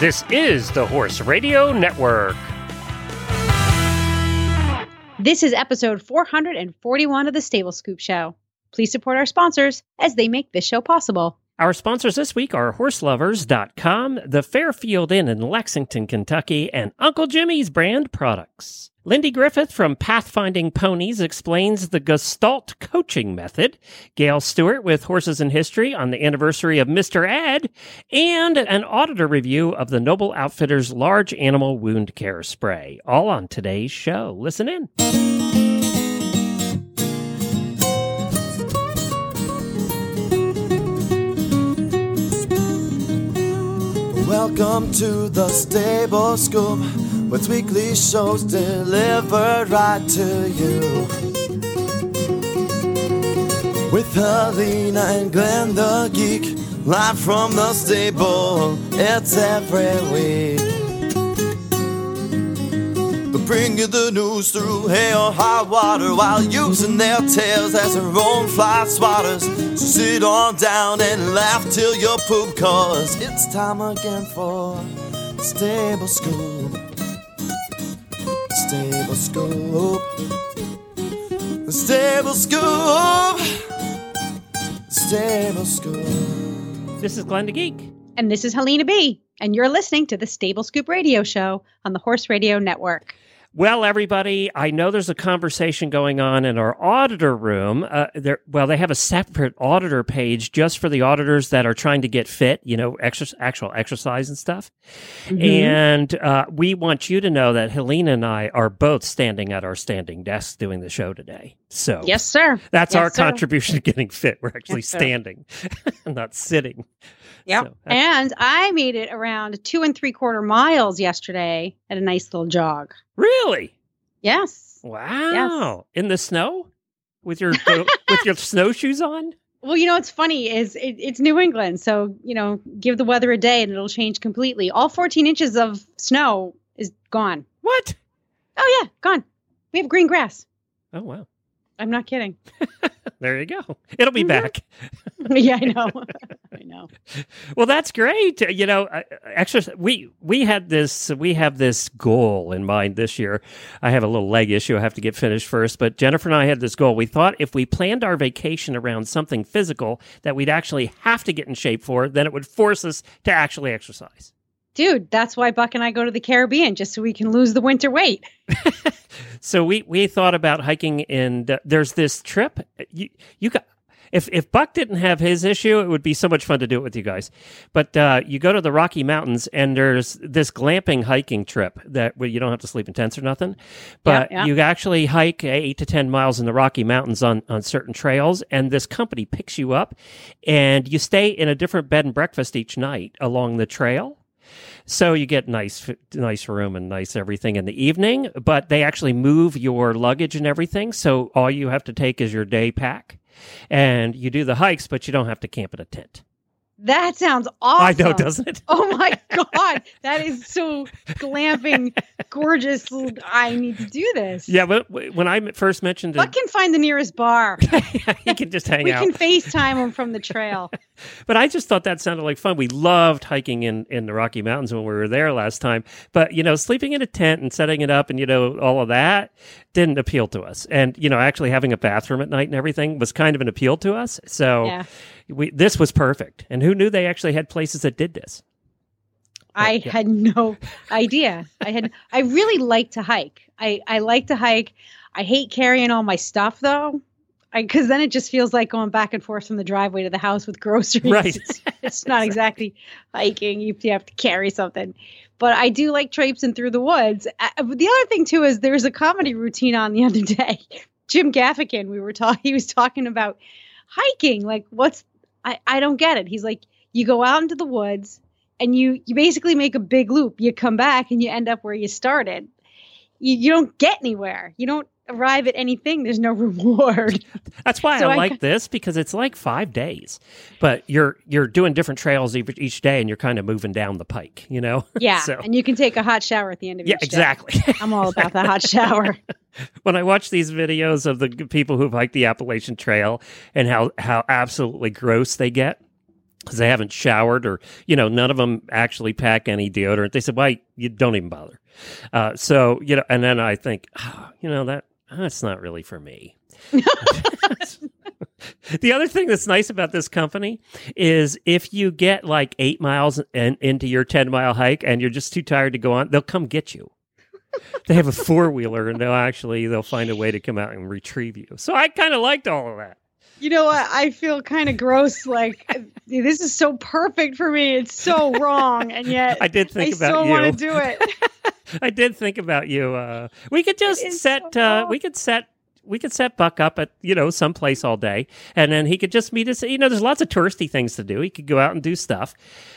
This is the Horse Radio Network. This is episode 441 of the Stable Scoop Show. Please support our sponsors as they make this show possible. Our sponsors this week are horselovers.com, the Fairfield Inn in Lexington, Kentucky, and Uncle Jimmy's brand products. Lindy Griffith from Pathfinding Ponies explains the Gestalt coaching method. Gail Stewart with Horses in History on the anniversary of Mr. Ed, and an auditor review of the Noble Outfitters Large Animal Wound Care Spray. All on today's show. Listen in. Welcome to the Stable Scoop, with weekly shows delivered right to you. With Helena and Glenn the Geek, live from the stable, it's every week. Bring you the news through hail or high water while using their tails as their own fly swatters. So sit on down and laugh till you poop, cause it's time again for stable scoop. Stable scoop. The stable scoop. Stable scoop. This is Glenn the Geek. And this is Helena B. And you're listening to the Stable Scoop Radio Show on the Horse Radio Network. Well, everybody, I know there's a conversation going on in our auditor room. Uh, there, well, they have a separate auditor page just for the auditors that are trying to get fit, you know, exer- actual exercise and stuff. Mm-hmm. And uh, we want you to know that Helena and I are both standing at our standing desks doing the show today. So, Yes, sir. that's Yes, our sir. contribution to getting fit. We're actually Yes, standing, not sitting. Yeah. So, and I made it around two and three quarter miles yesterday at a nice little jog. really? Yes. Wow. In the snow? With your with your snowshoes on? Well, you know what's funny is it, it's New England, so you know, give the weather a day and it'll change completely. All 14 inches of snow is gone. What? Oh yeah, gone. We have green grass. Oh wow. I'm not kidding. There you go. It'll be Mhm. back. yeah, I know. I know. Well, that's great. You know, exercise. We we had this. We have this goal in mind this year. I have a little leg issue. I have to get finished first. But Jennifer and I had this goal. We thought if we planned our vacation around something physical that we'd actually have to get in shape for, then it would force us to actually exercise. Dude, that's why Buck and I go to the Caribbean just so we can lose the winter weight. So we we thought about hiking, and uh, there's this trip. You you got. If, if Buck didn't have his issue, it would be so much fun to do it with you guys. But uh, you go to the Rocky Mountains, and there's this glamping hiking trip that where you don't have to sleep in tents or nothing. But yeah. you actually hike eight to 10 miles in the Rocky Mountains on, on certain trails, and this company picks you up, and you stay in a different bed and breakfast each night along the trail. So you get nice, nice room and nice everything in the evening, but they actually move your luggage and everything. So all you have to take is your day pack, and you do the hikes, but you don't have to camp in a tent. That sounds awesome. I know, doesn't it? Oh my god, that is so glamping, gorgeous. I need to do this. Yeah, but when I first mentioned Buck can find the nearest bar. you can just hang we out. We can FaceTime him from the trail. But I just thought that sounded like fun. We loved hiking in, in the Rocky Mountains when we were there last time. But, you know, sleeping in a tent and setting it up and, you know, all of that didn't appeal to us. And, you know, actually having a bathroom at night and everything was kind of an appeal to us. So Yeah. we, this was perfect. And who knew they actually had places that did this? I yeah. had no idea. I had I really like to hike. I I like to hike. I hate carrying all my stuff though. Because then it just feels like going back and forth from the driveway to the house with groceries. Right. It's, it's not exactly hiking. You you have to carry something. But I do like traipsing through the woods. Uh, the other thing too is there's a comedy routine on the other day. Jim Gaffigan, we were talking. He was talking about hiking. Like, what's I I don't get it. He's like, you go out into the woods and you you basically make a big loop. You come back and you end up where you started. You you don't get anywhere. You don't arrive at anything. There's no reward. That's why So I I like this because it's like five days, but you're you're doing different trails each, each day, and you're kind of moving down the pike. You know? Yeah, So- and you can take a hot shower at the end of yeah, each day. exactly. I'm all about the hot shower. when I watch these videos of the people who've hiked the Appalachian Trail and how how absolutely gross they get, because they haven't showered or you know none of them actually pack any deodorant. They said, "Why you don't even bother?" Uh, so you know, and then I think, oh, you know that that's not really for me. the other thing that's nice about this company is if you get like eight miles in, into your 10 mile hike and you're just too tired to go on, they'll come get you. they have a four wheeler and they'll actually they'll find a way to come out and retrieve you. So I kind of liked all of that. You know what? I feel kind of gross. Like this is so perfect for me. It's so wrong, and yet I did think I about still you. want to do it. I did think about you. Uh, we could just set. so Uh, we could set. We could set Buck up at you know some place all day, and then he could just meet us. You know, there's lots of touristy things to do. He could go out and do stuff,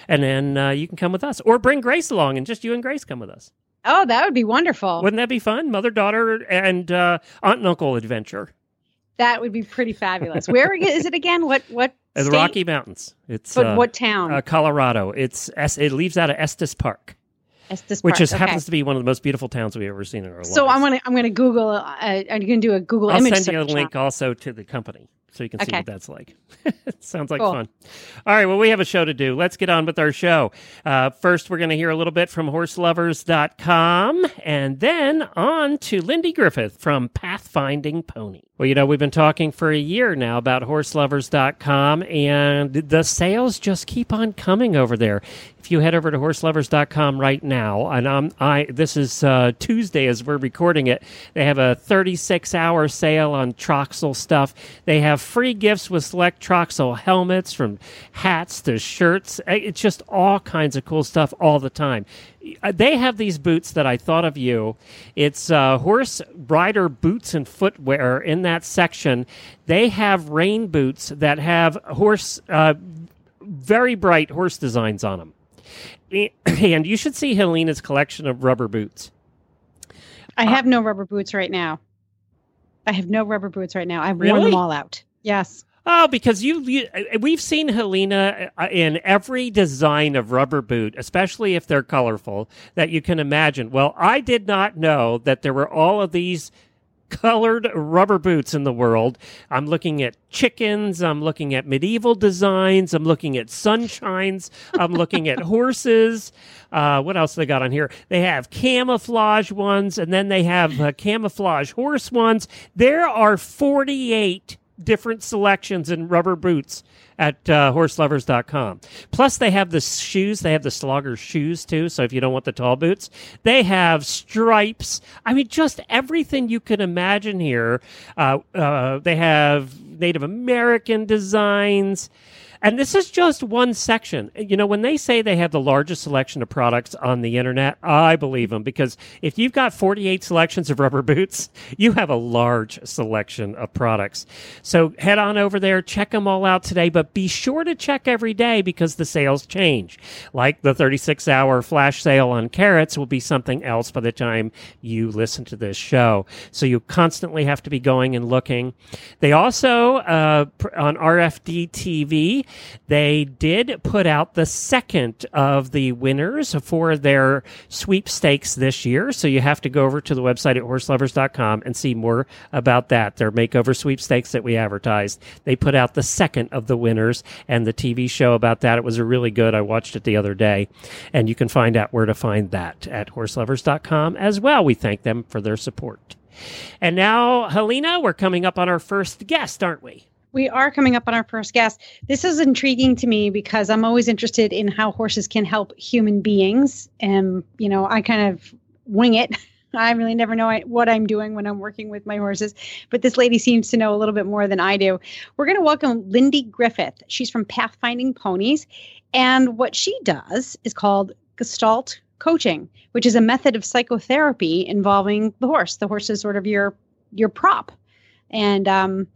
and then uh, you can come with us, or bring Grace along, and just you and Grace come with us. Oh, that would be wonderful. Wouldn't that be fun? Mother daughter and uh, aunt and uncle adventure that would be pretty fabulous. Where is it again? What what in the state? Rocky Mountains. It's But uh, what town? uh, Colorado. It's it leaves out of Estes Park, Estes which Park. is Okay. happens to be one of the most beautiful towns we've ever seen in our lives. So I'm gonna I'm gonna Google. Uh, I'm gonna do a Google I'll image send you a link on- also to the company so you can see what that's like. sounds like Cool. fun. All right, well, we have a show to do. Let's get on with our show. Uh, first, we're going to hear a little bit from horselovers.com and then on to Lindy Griffith from Pathfinding Pony. Well, you know, we've been talking for a year now about horselovers.com and the sales just keep on coming over there. If you head over to horselovers.com right now, and um, I this is uh, Tuesday as we're recording it, they have a 36 hour sale on Troxel stuff. They have free gifts with select Troxel helmets, from hats to shirts. Uh, It's just all kinds of cool stuff all the time. Uh, They have these boots that I thought of you. It's uh, horse rider boots and footwear in that section. They have rain boots that have horse, uh, very bright horse designs on them. And you should see Helena's collection of rubber boots. I have no rubber boots right now. I have no rubber boots right now. I've worn them all out. Yes. Oh, because you, you uh, we've seen Helena uh, in every design of rubber boot, especially if they're colorful, that you can imagine. Well, I did not know that there were all of these colored rubber boots in the world. I'm looking at chickens, I'm looking at medieval designs, I'm looking at sunshines, I'm looking at horses. Uh, what else they got on here? They have camouflage ones, and then they have uh, camouflage horse ones. There are 48 different selections in rubber boots at uh, horselovers.com. Plus, they have the shoes. They have the slogger shoes too. So if you don't want the tall boots, they have stripes. I mean, just everything you can imagine here. Uh, uh, they have Native American designs. And this is just one section. You know, when they say they have the largest selection of products on the internet, I believe them because if you've got 48 selections of rubber boots, you have a large selection of products. So head on over there, check them all out today, but be sure to check every day because the sales change. Like the 36 hour flash sale on carrots will be something else by the time you listen to this show. So you constantly have to be going and looking. They also, uh, on RFD TV, they did put out the second of the winners for their sweepstakes this year. So you have to go over to the website at horselovers.com and see more about that. Their makeover sweepstakes that we advertised. They put out the second of the winners and the TV show about that. It was really good. I watched it the other day. And you can find out where to find that at horselovers.com as well. We thank them for their support. And now, Helena, we're coming up on our first guest, aren't we? We are coming up on our first guest. This is intriguing to me because I'm always interested in how horses can help human beings. And, you know, I kind of wing it. I really never know what I'm doing when I'm working with my horses, but this lady seems to know a little bit more than I do. We're going to welcome Lindy Griffith. She's from Pathfinding Ponies. And what she does is called Gestalt coaching, which is a method of psychotherapy involving the horse. The horse is sort of your your prop. And um,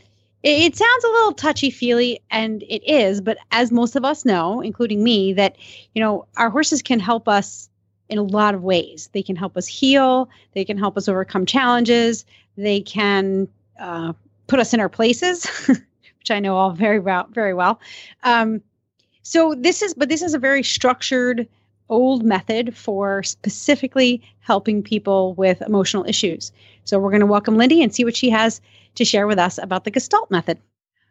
it, it sounds a little touchy feely, and it is. But as most of us know, including me, that you know our horses can help us in a lot of ways. They can help us heal. They can help us overcome challenges. They can uh, put us in our places, which I know all very well. Very well. Um, so this is, but this is a very structured old method for specifically helping people with emotional issues. So we're going to welcome Lindy and see what she has to share with us about the Gestalt method.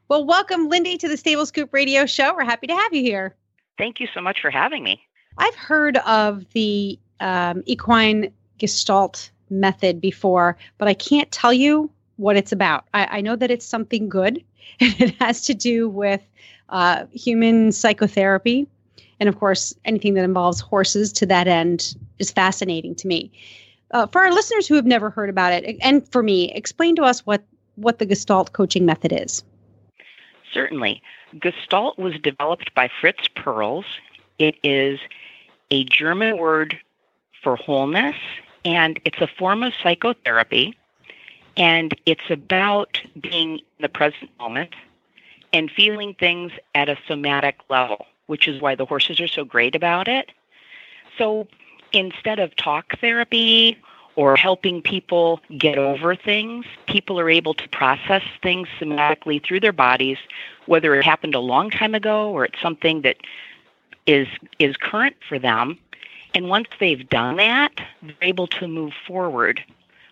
Well, welcome, Lindy, to the Stable Scoop Radio Show. We're happy to have you here. Thank you so much for having me. I've heard of the um, equine gestalt method before, but I can't tell you what it's about. I, I know that it's something good, and it has to do with uh, human psychotherapy. And of course, anything that involves horses to that end is fascinating to me. Uh, for our listeners who have never heard about it, and for me, explain to us what, what the Gestalt coaching method is. Certainly. Gestalt was developed by Fritz Perls. It is a German word for wholeness, and it's a form of psychotherapy. And it's about being in the present moment and feeling things at a somatic level, which is why the horses are so great about it. So instead of talk therapy or helping people get over things, people are able to process things somatically through their bodies, whether it happened a long time ago or it's something that is is current for them. And once they've done that, they're able to move forward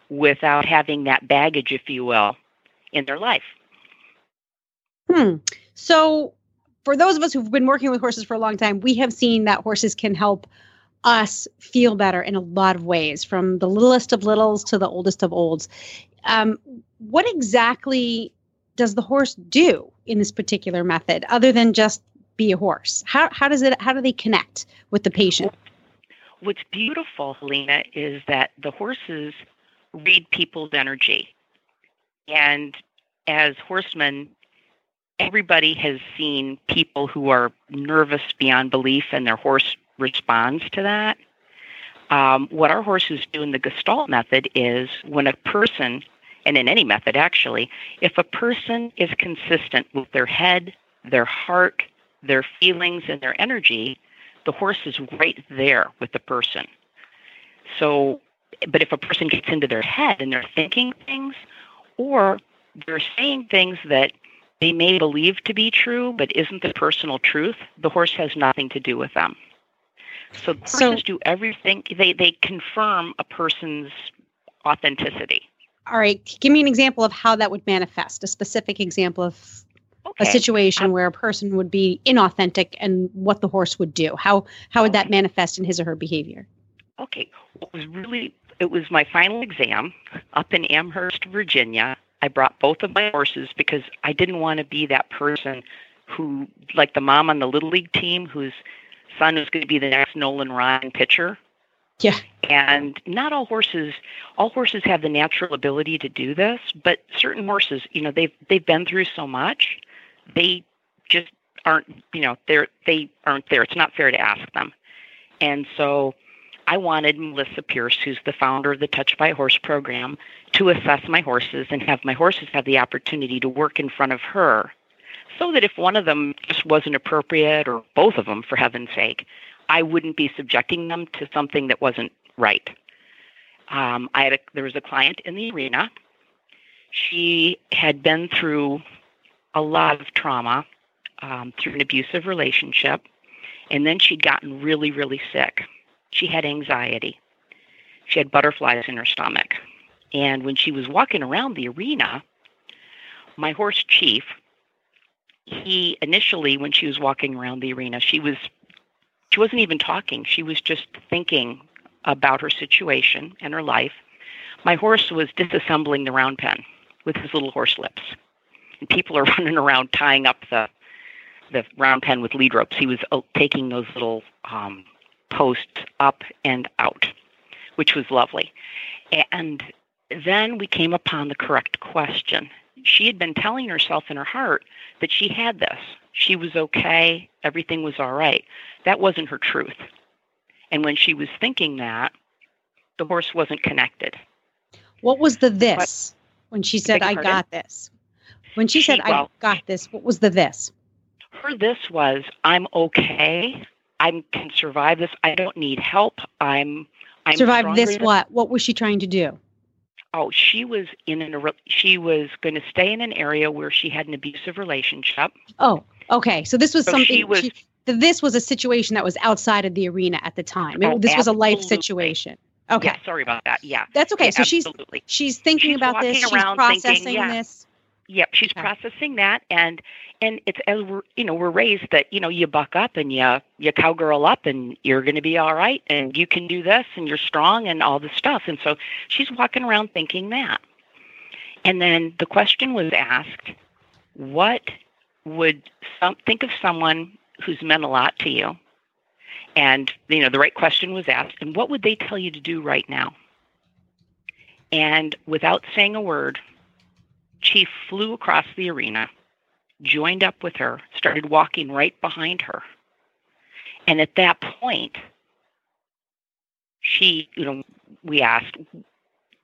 without having that baggage, if you will, in their life. Hmm. So, for those of us who've been working with horses for a long time, we have seen that horses can help us feel better in a lot of ways, from the littlest of littles to the oldest of olds. Um, what exactly does the horse do in this particular method, other than just be a horse? How how does it? How do they connect with the patient? What's beautiful, Helena, is that the horses read people's energy, and as horsemen, everybody has seen people who are nervous beyond belief and their horse responds to that. Um, what our horses do in the Gestalt method is when a person, and in any method actually, if a person is consistent with their head, their heart, their feelings, and their energy, the horse is right there with the person. So, but if a person gets into their head and they're thinking things, or they're saying things that they may believe to be true but isn't the personal truth, the horse has nothing to do with them. So horses so, do everything they they confirm a person's authenticity. All right, give me an example of how that would manifest. A specific example of okay. a situation um, where a person would be inauthentic and what the horse would do. How how would that manifest in his or her behavior? Okay, it was really it was my final exam up in Amherst, Virginia. I brought both of my horses because I didn't want to be that person who, like the mom on the little league team, whose son was going to be the next Nolan Ryan pitcher. Yeah. And not all horses all horses have the natural ability to do this, but certain horses, you know, they've they've been through so much, they just aren't, you know, they're they aren't there. It's not fair to ask them. And so I wanted Melissa Pierce, who's the founder of the Touch by Horse program, to assess my horses and have my horses have the opportunity to work in front of her so that if one of them just wasn't appropriate or both of them for heaven's sake i wouldn't be subjecting them to something that wasn't right. Um, i had a, there was a client in the arena. She had been through a lot of trauma um, through an abusive relationship and then she'd gotten really really sick she had anxiety she had butterflies in her stomach and when she was walking around the arena, my horse chief, he initially, when she was walking around the arena, she was she wasn't even talking. She was just thinking about her situation and her life. My horse was disassembling the round pen with his little horse lips. And people are running around tying up the the round pen with lead ropes. He was uh, taking those little um, posts up and out, which was lovely. And then we came upon the correct question. She had been telling herself in her heart that she had this. She was okay. Everything was all right. That wasn't her truth. And when she was thinking that, the horse wasn't connected. What was the this but, when she said, I got this? When she, she said, well, I got this, what was the this? Her this was, I'm okay. I can survive this. I don't need help. I'm, I'm survive this. What? What was she trying to do? oh, she was in an she was going to stay in an area where she had an abusive relationship. Oh, okay. So this was so something. She was, she, this was a situation that was outside of the arena at the time. It, oh, this was a life situation. Okay. Yeah, sorry about that. Yeah. That's okay. Yeah, so absolutely. she's she's thinking she's about this. She's processing thinking, yeah. this. Yep, she's Okay. processing that, and and it's as we're you know we're raised that you know you buck up and you you cowgirl up and you're going to be all right and you can do this and you're strong and all this stuff, and so she's walking around thinking that, and then the question was asked, what would some think of someone who's meant a lot to you, and you know the right question was asked, and what would they tell you to do right now? And without saying a word, Chief flew across the arena, joined up with her, started walking right behind her. And at that point, she, you know, we asked,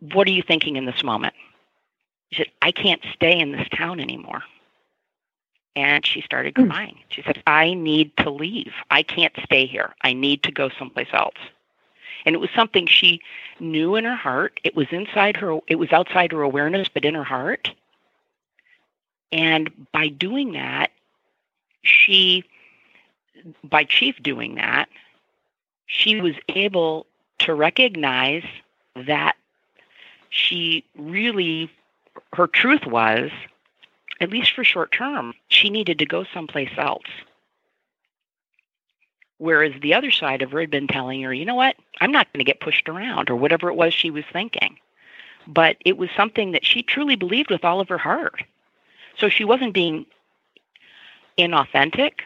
What are you thinking in this moment? She said, I can't stay in this town anymore. And she started Mm. crying. She said, I need to leave. I can't stay here. I need to go someplace else. And it was something she knew in her heart. It was inside her, it was outside her awareness, but in her heart. And by doing that, she, by Chief doing that, she was able to recognize that she really, her truth was, at least for short term, she needed to go someplace else. Whereas the other side of her had been telling her, you know what, I'm not going to get pushed around, or whatever it was she was thinking. But it was something that she truly believed with all of her heart. So she wasn't being inauthentic,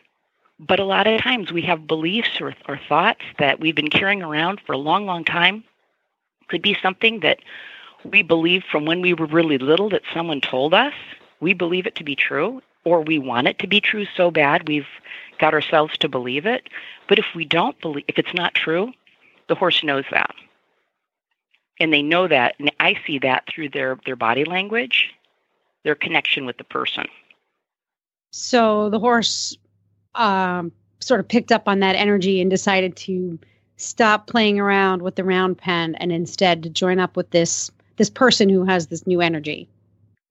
but a lot of times we have beliefs or, or thoughts that we've been carrying around for a long, long time. Could be something that we believe from when we were really little that someone told us. We believe it to be true, or we want it to be true so bad we've got ourselves to believe it. But if we don't believe, if it's not true, the horse knows that. And they know that, and I see that through their, their body language, their connection with the person. So the horse um, sort of picked up on that energy and decided to stop playing around with the round pen and instead to join up with this this person who has this new energy.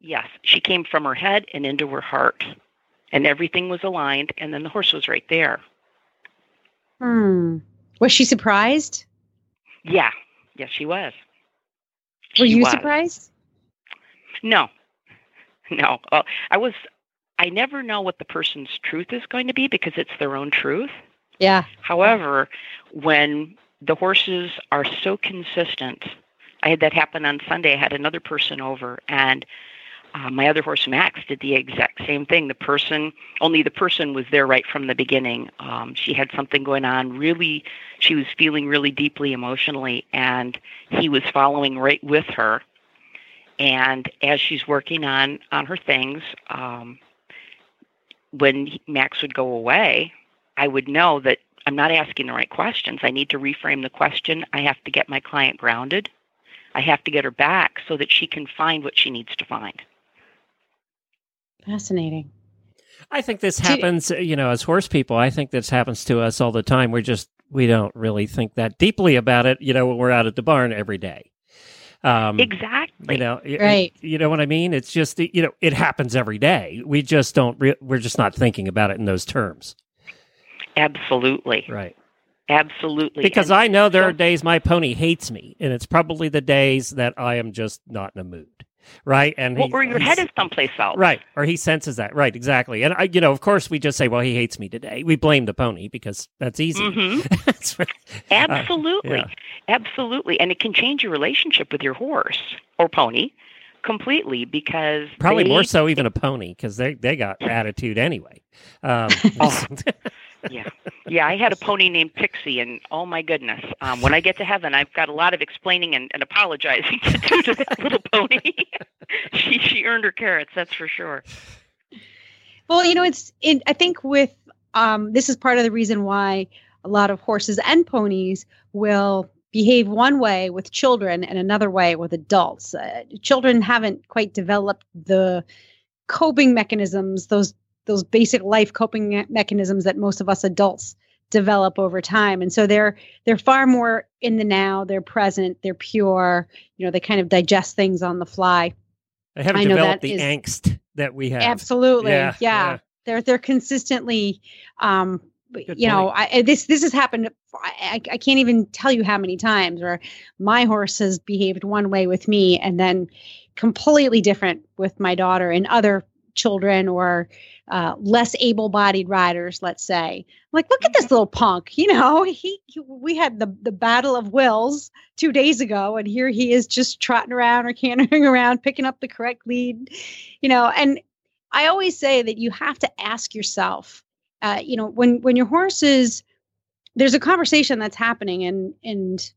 Yes, she came from her head and into her heart, and everything was aligned, and then the horse was right there. Hmm. Was she surprised? Yeah, yes, she was. Were She you was. surprised? No, no. Well, I was. I never know what the person's truth is going to be because it's their own truth. Yeah. However, when the horses are so consistent, I had that happen on Sunday. I had another person over, and uh, my other horse Max did the exact same thing. The person, only the person was there right from the beginning. Um, she had something going on. Really, she was feeling really deeply emotionally, and he was following right with her. And as she's working on on her things, um, when he- Max would go away, I would know that I'm not asking the right questions. I need to reframe the question. I have to get my client grounded. I have to get her back so that she can find what she needs to find. Fascinating. I think this happens, uh, you know, as horse people. I think this happens to us all the time. We're just we don't really think that deeply about it, you know, when we're out at the barn every day. Um, Exactly. You know, y- Right. You know what I mean? It's just you know, it happens every day. We just don't. Re- we're just not thinking about it in those terms, Absolutely. right? Absolutely. Because And I know there so- are days my pony hates me, and it's probably the days that I am just not in a mood, right? And well, he- or your head is someplace else. Right, or he senses that. Right, exactly. And I, you know, of course, we just say, "Well, he hates me today." We blame the pony because that's easy. hmm That's right. Absolutely. yeah. Absolutely. And it can change your relationship with your horse or pony completely because Probably they- more so even a pony because they they got attitude anyway. Um, Oh. Yeah. Yeah, I had a pony named Pixie, and oh my goodness, um, when I get to heaven, I've got a lot of explaining and, and apologizing to do to that little pony. she she earned her carrots, that's for sure. Well, you know, it's it, I think with um, this is part of the reason why a lot of horses and ponies will behave one way with children and another way with adults. Uh, children haven't quite developed the coping mechanisms, those those basic life coping mechanisms that most of us adults develop over time and so they're they're far more in the now they're present they're pure you know they kind of digest things on the fly They haven't I know developed that the is- angst that we have. Absolutely. Yeah, Yeah. yeah. They're they're consistently um Good you know. I, this this has happened I, I I can't even tell you how many times where my horse has behaved one way with me and then completely different with my daughter and other children or uh, less able-bodied riders, let's say. Like, look at this little punk. You know, he, he, we had the the battle of wills two days ago, and here he is just trotting around or cantering around, picking up the correct lead. You know, and I always say that you have to ask yourself, uh, you know, when when your horse is there's a conversation that's happening, and and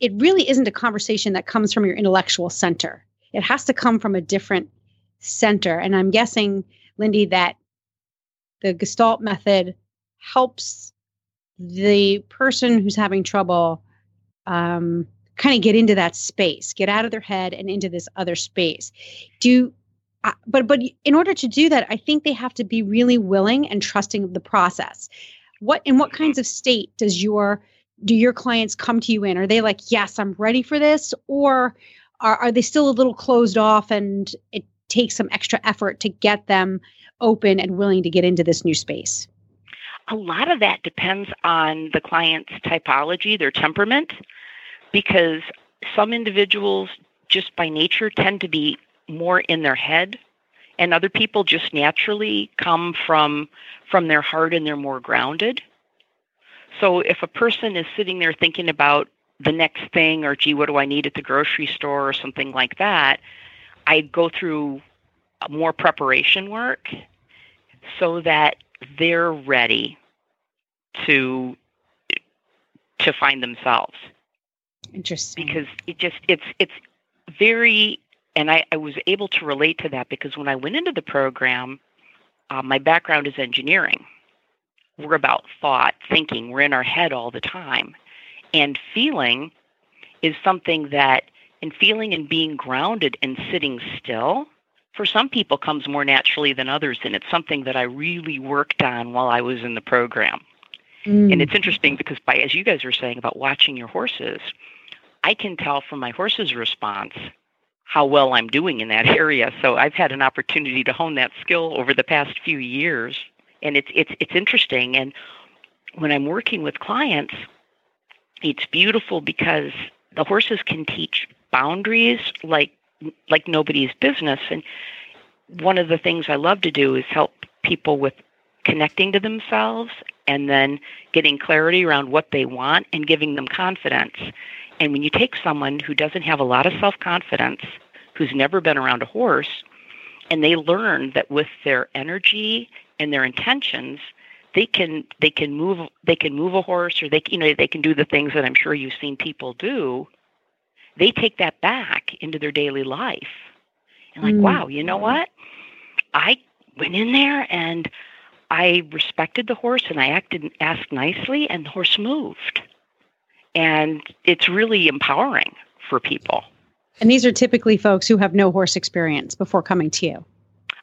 it really isn't a conversation that comes from your intellectual center. It has to come from a different center. And I'm guessing, Lindy, that the Gestalt method helps the person who's having trouble um, kind of get into that space, get out of their head and into this other space. Do uh, but but in order to do that, I think they have to be really willing and trusting of the process. What in what kinds of state does your do your clients come to you in? Are they like, yes, I'm ready for this, or are, are they still a little closed off and it takes some extra effort to get them open and willing to get into this new space? A lot of that depends on the client's typology, their temperament, because some individuals just by nature tend to be more in their head and other people just naturally come from from their heart and they're more grounded so if a person is sitting there thinking about the next thing or gee what do i need at the grocery store or something like that i go through more preparation work so that they're ready to to find themselves interesting because it just it's it's very and I, I was able to relate to that because when I went into the program, uh, my background is engineering. We're about thought, thinking. We're in our head all the time. And feeling is something that, and feeling and being grounded and sitting still, for some people comes more naturally than others. And it's something that I really worked on while I was in the program. Mm. And it's interesting because, by as you guys were saying about watching your horses, I can tell from my horse's response how well I'm doing in that area. So I've had an opportunity to hone that skill over the past few years, and it's it's it's interesting. And when I'm working with clients, it's beautiful because the horses can teach boundaries like like nobody's business. And one of the things I love to do is help people with connecting to themselves and then getting clarity around what they want and giving them confidence. And when you take someone who doesn't have a lot of self confidence, who's never been around a horse, and they learn that with their energy and their intentions, they can they can move they can move a horse or they you know they can do the things that I'm sure you've seen people do. They take that back into their daily life. And like, mm. wow, you know what? I went in there and I respected the horse and I acted asked nicely and the horse moved and it's really empowering for people. And these are typically folks who have no horse experience before coming to you.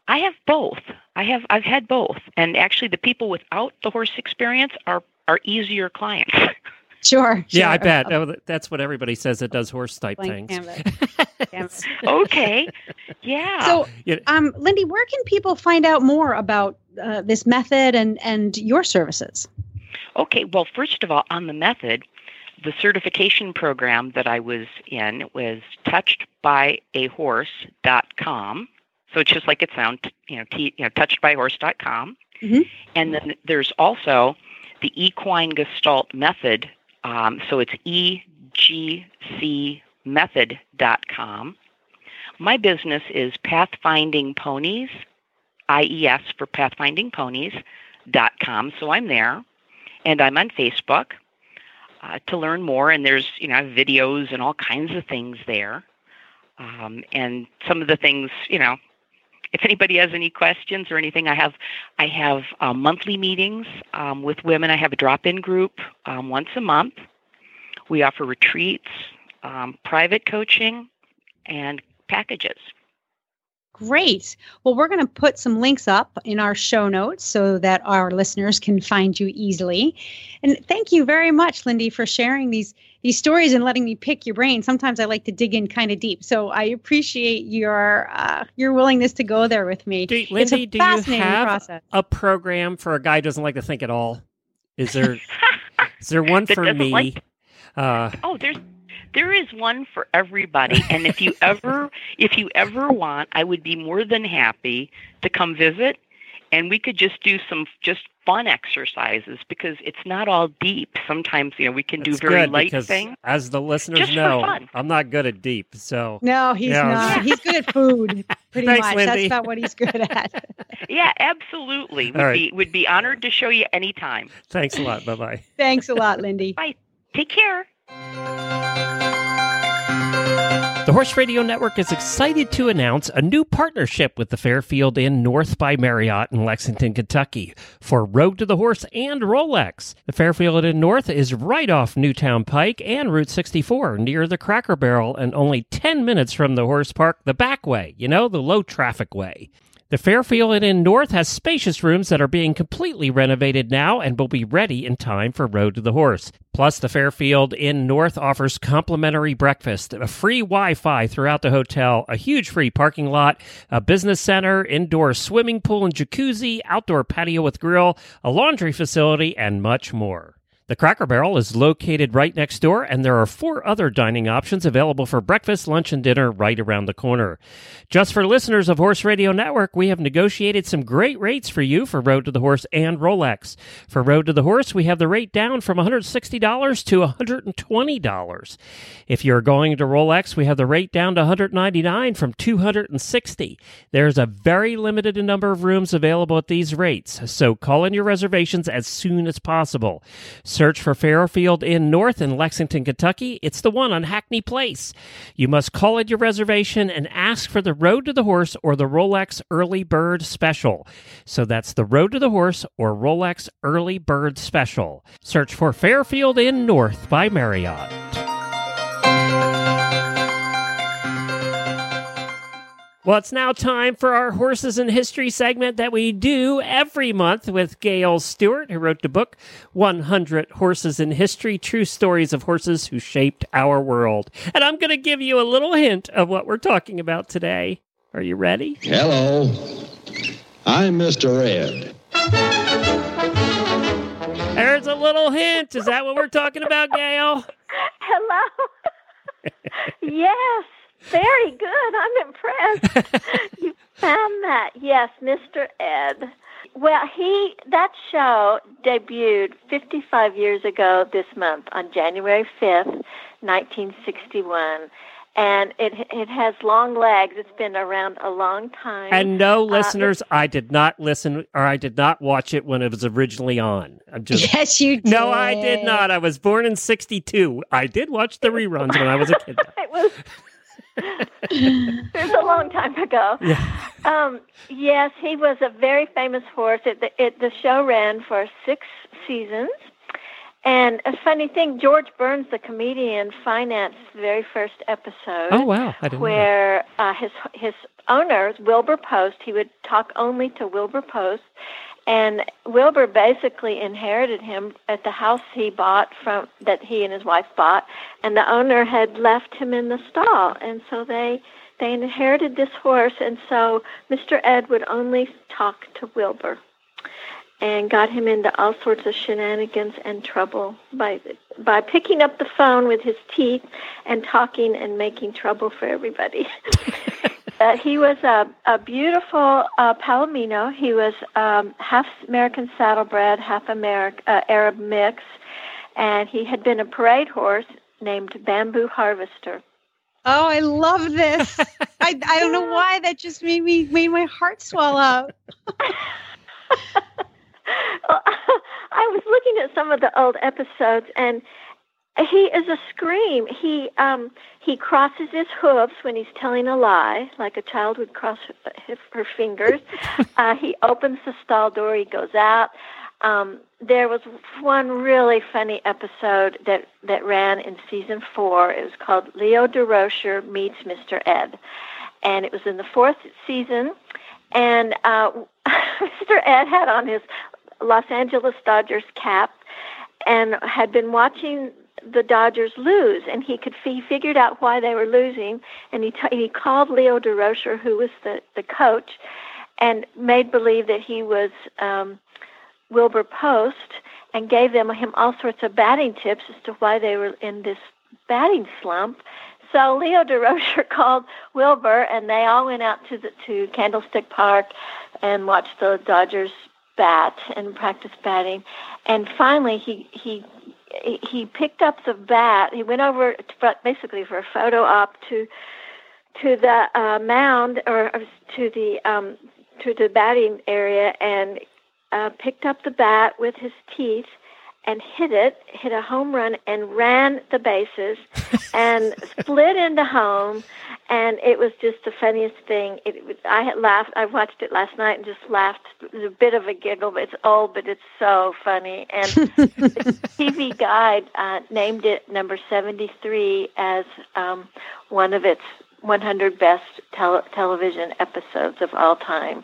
I have both. I have I've had both. And actually the people without the horse experience are are easier clients. Sure. Yeah, sure. I bet. That's what everybody says that does horse type things. okay. Yeah. So, um, Lindy, where can people find out more about uh, this method and, and your services? Okay. Well, first of all, on the method, the certification program that I was in was touchedbyahorse.com. So it's just like it sounds, you know, t- you know touchedbyhorse.com. Mm-hmm. And then there's also the equine gestalt method. Um, so it's egcmethod.com. My business is Pathfinding Ponies, IES for Pathfinding Ponies.com. So I'm there. And I'm on Facebook uh, to learn more. And there's you know videos and all kinds of things there. Um, and some of the things you know, if anybody has any questions or anything, I have I have uh, monthly meetings um, with women. I have a drop-in group um, once a month. We offer retreats, um, private coaching, and packages. Great. Well, we're going to put some links up in our show notes so that our listeners can find you easily. And thank you very much, Lindy, for sharing these these stories and letting me pick your brain. Sometimes I like to dig in kind of deep, so I appreciate your uh, your willingness to go there with me. Do, Lindy, do you have process. a program for a guy who doesn't like to think at all? Is there is there one for me? Like, uh, oh, there's there is one for everybody. And if you ever, if you ever want, I would be more than happy to come visit, and we could just do some just fun exercises because it's not all deep. Sometimes you know we can That's do very good light things. As the listeners Just know. I'm not good at deep. So No, he's Yeah. not. He's good at food, pretty Thanks, much. Lindy. That's not what he's good at. Yeah, absolutely. Would All right. be would be honored to show you anytime. thanks a lot. Bye bye. Thanks a lot, Lindy. Bye. Take care. The Horse Radio Network is excited to announce a new partnership with the Fairfield Inn North by Marriott in Lexington, Kentucky for Road to the Horse and Rolex. The Fairfield Inn North is right off Newtown Pike and Route 64 near the Cracker Barrel and only 10 minutes from the horse park the back way, you know, the low traffic way. The Fairfield Inn North has spacious rooms that are being completely renovated now and will be ready in time for Road to the Horse. Plus, the Fairfield Inn North offers complimentary breakfast, a free Wi Fi throughout the hotel, a huge free parking lot, a business center, indoor swimming pool and jacuzzi, outdoor patio with grill, a laundry facility, and much more. The Cracker Barrel is located right next door, and there are four other dining options available for breakfast, lunch, and dinner right around the corner. Just for listeners of Horse Radio Network, we have negotiated some great rates for you for Road to the Horse and Rolex. For Road to the Horse, we have the rate down from $160 to $120. If you're going to Rolex, we have the rate down to $199 from $260. There's a very limited number of rooms available at these rates, so call in your reservations as soon as possible. Search for Fairfield Inn North in Lexington, Kentucky. It's the one on Hackney Place. You must call in your reservation and ask for the Road to the Horse or the Rolex Early Bird Special. So that's the Road to the Horse or Rolex Early Bird Special. Search for Fairfield Inn North by Marriott. Well, it's now time for our Horses in History segment that we do every month with Gail Stewart, who wrote the book 100 Horses in History True Stories of Horses Who Shaped Our World. And I'm going to give you a little hint of what we're talking about today. Are you ready? Hello, I'm Mr. Ed. There's a little hint. Is that what we're talking about, Gail? Hello. yes, very good. I'm impressed. you found that. Yes, Mr. Ed. Well, he that show debuted 55 years ago this month on January 5th, 1961. And it it has long legs. It's been around a long time. And no, uh, listeners, I did not listen or I did not watch it when it was originally on. I'm just Yes, you did. No, I did not. I was born in 62. I did watch the reruns when I was a kid. it was it was a long time ago. Yeah. Um, yes, he was a very famous horse. It, the, it, the show ran for six seasons. And a funny thing, George Burns, the comedian, financed the very first episode. Oh, wow. I didn't know that. where uh, his his owner Wilbur Post, he would talk only to Wilbur Post, and Wilbur basically inherited him at the house he bought from that he and his wife bought, and the owner had left him in the stall, and so they they inherited this horse, and so Mr. Ed would only talk to Wilbur. And got him into all sorts of shenanigans and trouble by by picking up the phone with his teeth and talking and making trouble for everybody. Uh, he was a, a beautiful uh, Palomino. He was um, half American saddlebred, half American uh, Arab mix, and he had been a parade horse named Bamboo Harvester. Oh, I love this. I, I don't know why that just made me made my heart swell up. Well, I was looking at some of the old episodes, and he is a scream. He um, he crosses his hooves when he's telling a lie, like a child would cross her, her fingers. uh, he opens the stall door. He goes out. Um, there was one really funny episode that that ran in season four. It was called Leo Durocher meets Mr. Ed, and it was in the fourth season. And uh, Mr. Ed had on his Los Angeles Dodgers cap and had been watching the Dodgers lose, and he could he figured out why they were losing, and he t- he called Leo Durocher, who was the the coach, and made believe that he was um, Wilbur Post, and gave them him all sorts of batting tips as to why they were in this batting slump. So Leo Durocher called Wilbur, and they all went out to the to Candlestick Park and watched the Dodgers bat and practice batting. And finally, he he he picked up the bat. He went over to, basically for a photo op to to the uh, mound or to the um, to the batting area and uh, picked up the bat with his teeth and hit it, hit a home run, and ran the bases and split into home. And it was just the funniest thing. It, I had laughed. I watched it last night and just laughed. It was a bit of a giggle. But it's old, but it's so funny. And the TV Guide uh, named it number 73 as um, one of its 100 best tel- television episodes of all time.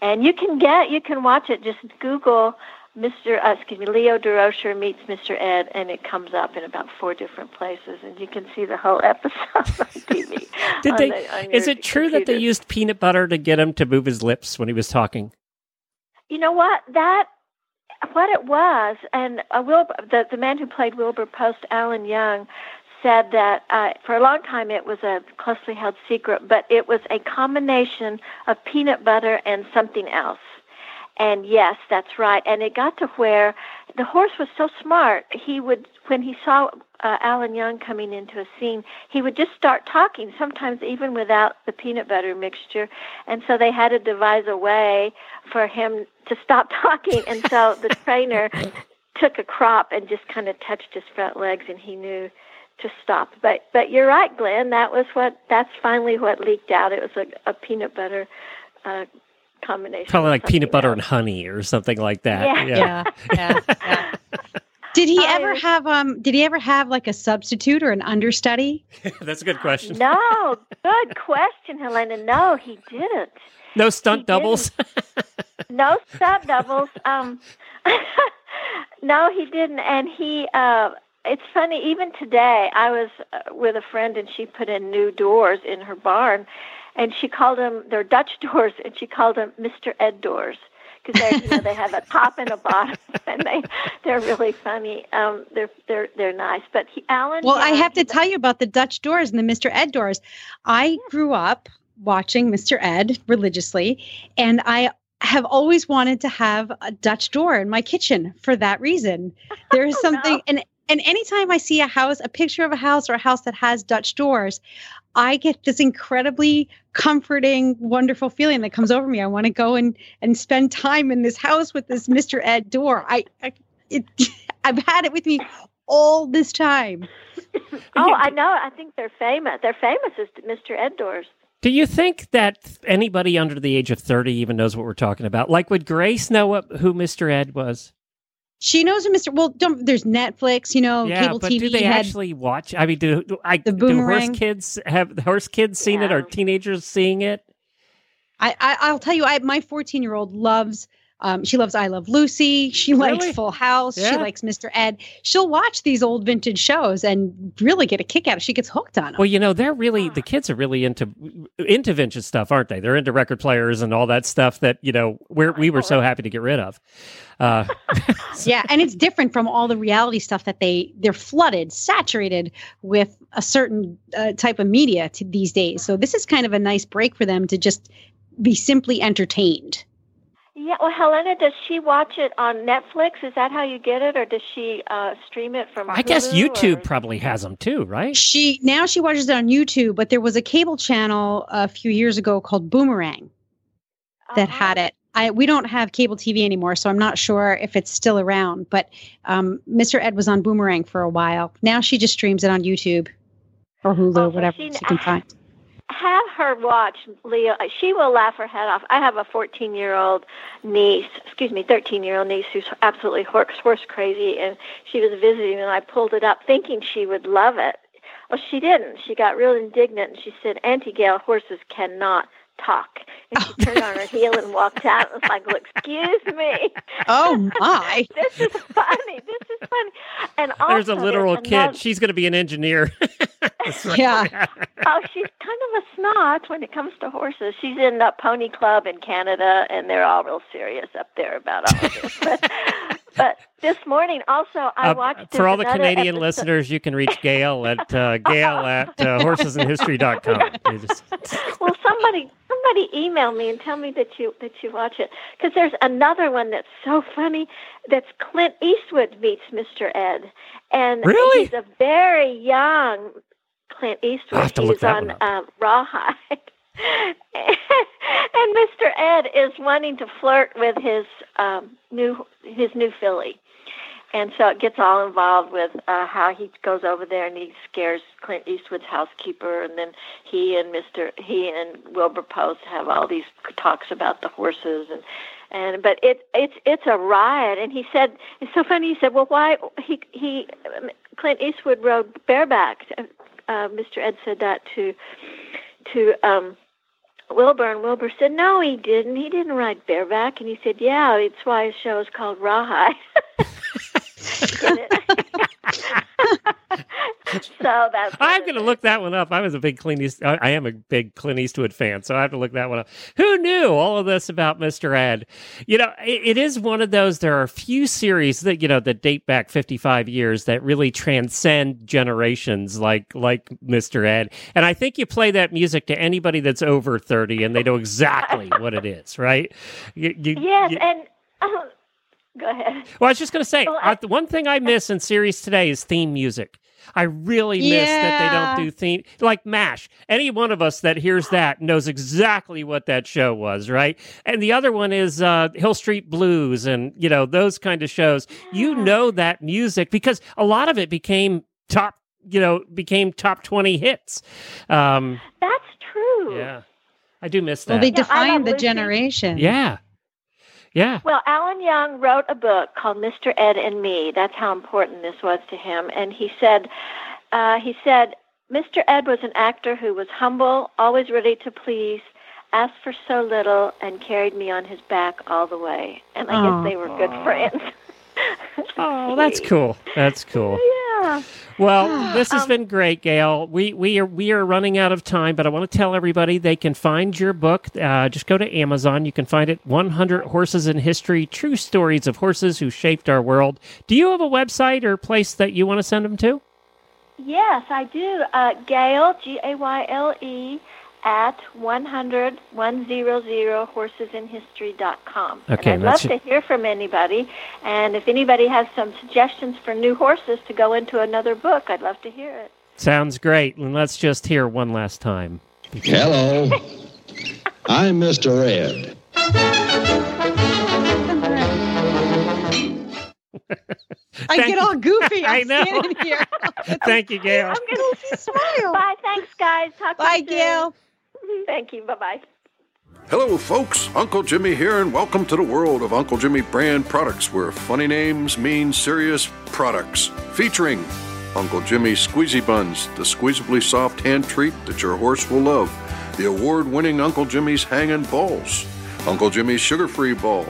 And you can get, you can watch it. Just Google Mr. Uh, excuse me, Leo Durocher meets Mr. Ed, and it comes up in about four different places, and you can see the whole episode on TV. Did on they? the, is it true computer. that they used peanut butter to get him to move his lips when he was talking? You know what? That what it was, and uh, Wilbur, the the man who played Wilbur Post, Alan Young, said that uh, for a long time it was a closely held secret, but it was a combination of peanut butter and something else. And yes, that's right. And it got to where the horse was so smart. He would, when he saw uh, Alan Young coming into a scene, he would just start talking, sometimes even without the peanut butter mixture. And so they had to devise a way for him to stop talking. And so the trainer took a crop and just kind of touched his front legs, and he knew to stop. But but you're right, Glenn. That was what. That's finally what leaked out. It was a, a peanut butter. Uh, combination. Probably like peanut butter else. and honey or something like that. Yeah. Yeah, yeah, yeah. Did he I ever have um? Did he ever have like a substitute or an understudy? That's a good question. No, good question, Helena. No, he didn't. No stunt He doubles. No stunt doubles. Um, no, he didn't. And he, uh, it's funny. Even today, I was uh, with a friend, and she put in new doors in her barn, and she called them they're Dutch doors, and she called them Mr. Ed doors because they, you know, they have a top and a bottom, and they they're really funny. Um, they're they're they're nice. But he, Alan. Well, I have to tell you about the Dutch doors and the Mr. Ed doors. I grew up watching Mr. Ed religiously, and I have always wanted to have a Dutch door in my kitchen for that reason. There is Oh, something, no. and and anytime I see a house, a picture of a house or a house that has Dutch doors, I get this incredibly comforting, wonderful feeling that comes over me. I want to go and and spend time in this house with this Mr. Ed door. I, I it, I've had it with me all this time. Oh, I know. I think they're famous. They're famous as Mr. Ed doors. Do you think that anybody under the age of 30 even knows what we're talking about? Like, would Grace know what, who Mr. Ed was? She knows who Mr. Well, don't, there's Netflix, you know, yeah, cable but TV. do they had, actually watch? I mean, do, do I The do horse kids have the horse kids seen it or teenagers seeing it? I, I I'll tell you, I my 14 year old loves. Um, she loves I Love Lucy. She likes Full House. She likes Mr. Ed. She'll watch these old vintage shows and really get a kick out of. it. She gets hooked on them. Well, you know, they're really the kids are really into into vintage stuff, aren't they? They're into record players and all that stuff that you know we're, we were so happy to get rid of. Uh, yeah, and it's different from all the reality stuff that they they're flooded, saturated with a certain uh, type of media to these days. So this is kind of a nice break for them to just be simply entertained. Yeah, well, Helena, does she watch it on Netflix? Is that how you get it, or does she uh, stream it from? I guess YouTube or- probably has them too, right? She now she watches it on YouTube, but there was a cable channel a few years ago called Boomerang that Uh-huh. had it. I we don't have cable TV anymore, so I'm not sure if it's still around. But um, Mr. Ed was on Boomerang for a while. Now she just streams it on YouTube or Hulu, Oh, so whatever she- she can find. Have her watch Leo. She will laugh her head off. I have a 14 year old niece, excuse me, 13 year old niece who's absolutely horse, horse crazy, and she was visiting, and I pulled it up thinking she would love it. Well, she didn't. She got real indignant, and she said, "Auntie Gayle, horses cannot talk." And she turned on her heel and walked out. It was like, well, "Excuse me." Oh my! this is funny. This is funny. And also, There's a literal there's kid. another- She's going to be an engineer. That's right. Yeah. oh, she's kind of a snot when it comes to horses. She's in a pony club in Canada, and they're all real serious up there about all of this. But, but this morning also I Uh, watched for all the Canadian episode- listeners, you can reach Gayle at uh, Gayle at uh, horsesandhistory.com. Just- well, somebody somebody email me and tell me that you that you watch it because there's another one that's so funny. That's Clint Eastwood meets Mr. Ed, and Really? he's a very young Clint Eastwood. I'll have to look he's that on one up. um, Rawhide. and Mr. Ed is wanting to flirt with his um, new his new filly, and so it gets all involved with uh, how he goes over there and he scares Clint Eastwood's housekeeper, and then he and Mister he and Wilbur Post have all these talks about the horses and and but it it's it's a riot. And he said it's so funny. He said, well, why he he Clint Eastwood rode bareback. Uh, Mr. Ed said that to to um Wilbur, and Wilbur said, "No, he didn't. He didn't ride bareback." And he said, "Yeah, it's why his show is called Rawhide." Get it? so that's. I'm going to look that one up. I was a big Clint East. I I am a big Clint Eastwood fan, so I have to look that one up. Who knew all of this about Mr. Ed? You know, it, it is one of those. There are a few series that you know that date back 55 years that really transcend generations, like like Mr. Ed. And I think you play that music to anybody that's over 30, and they know exactly what it is, right? You, you- Yes, you- and um, go ahead. well, I was just going to say, Well, I- uh, the one thing I miss in series today is theme music. I really miss that they don't do theme like MASH. Any one of us that hears that knows exactly what that show was, right? And the other one is uh, Hill Street Blues and, you know, those kind of shows. You know that music because a lot of it became top, you know, became top 20 hits. Um, That's true. yeah. I do miss that. Well, they Yeah, defined the Lucy. generation. yeah. Yeah. Well, Alan Young wrote a book called Mr. Ed and Me. That's how important this was to him. And he said, uh, he said, Mr. Ed was an actor who was humble, always ready to please, asked for so little, and carried me on his back all the way. And I guess they were good friends. Oh, that's cool. That's cool. yeah. Well, this has Um, been great, Gayle. We we are we are running out of time, but I want to tell everybody they can find your book. Uh, just go to Amazon. You can find it. One hundred horses in history: true stories of horses who shaped our world. Do you have a website or place that you want to send them to? Yes, I do. Uh, Gayle, G A Y L E, at 100, 100 horsesinhistory.com. Okay, and I'd that's love to hear from anybody. And if anybody has some suggestions for new horses to go into another book, I'd love to hear it. Sounds great. And let's just hear one last time. Hello. I'm Mr. Ed. I Thank get all goofy. I I'm know. standing here. Thank you, Gayle. I'm gonna smile. Bye. Thanks, guys. Talk to Bye, you soon. Thank you. Bye bye. Hello, folks. Uncle Jimmy here, and welcome to the world of Uncle Jimmy brand products, where funny names mean serious products. Featuring Uncle Jimmy's Squeezy Buns, the squeezably soft hand treat that your horse will love. The award winning Uncle Jimmy's Hanging Balls. Uncle Jimmy's Sugar Free Ball.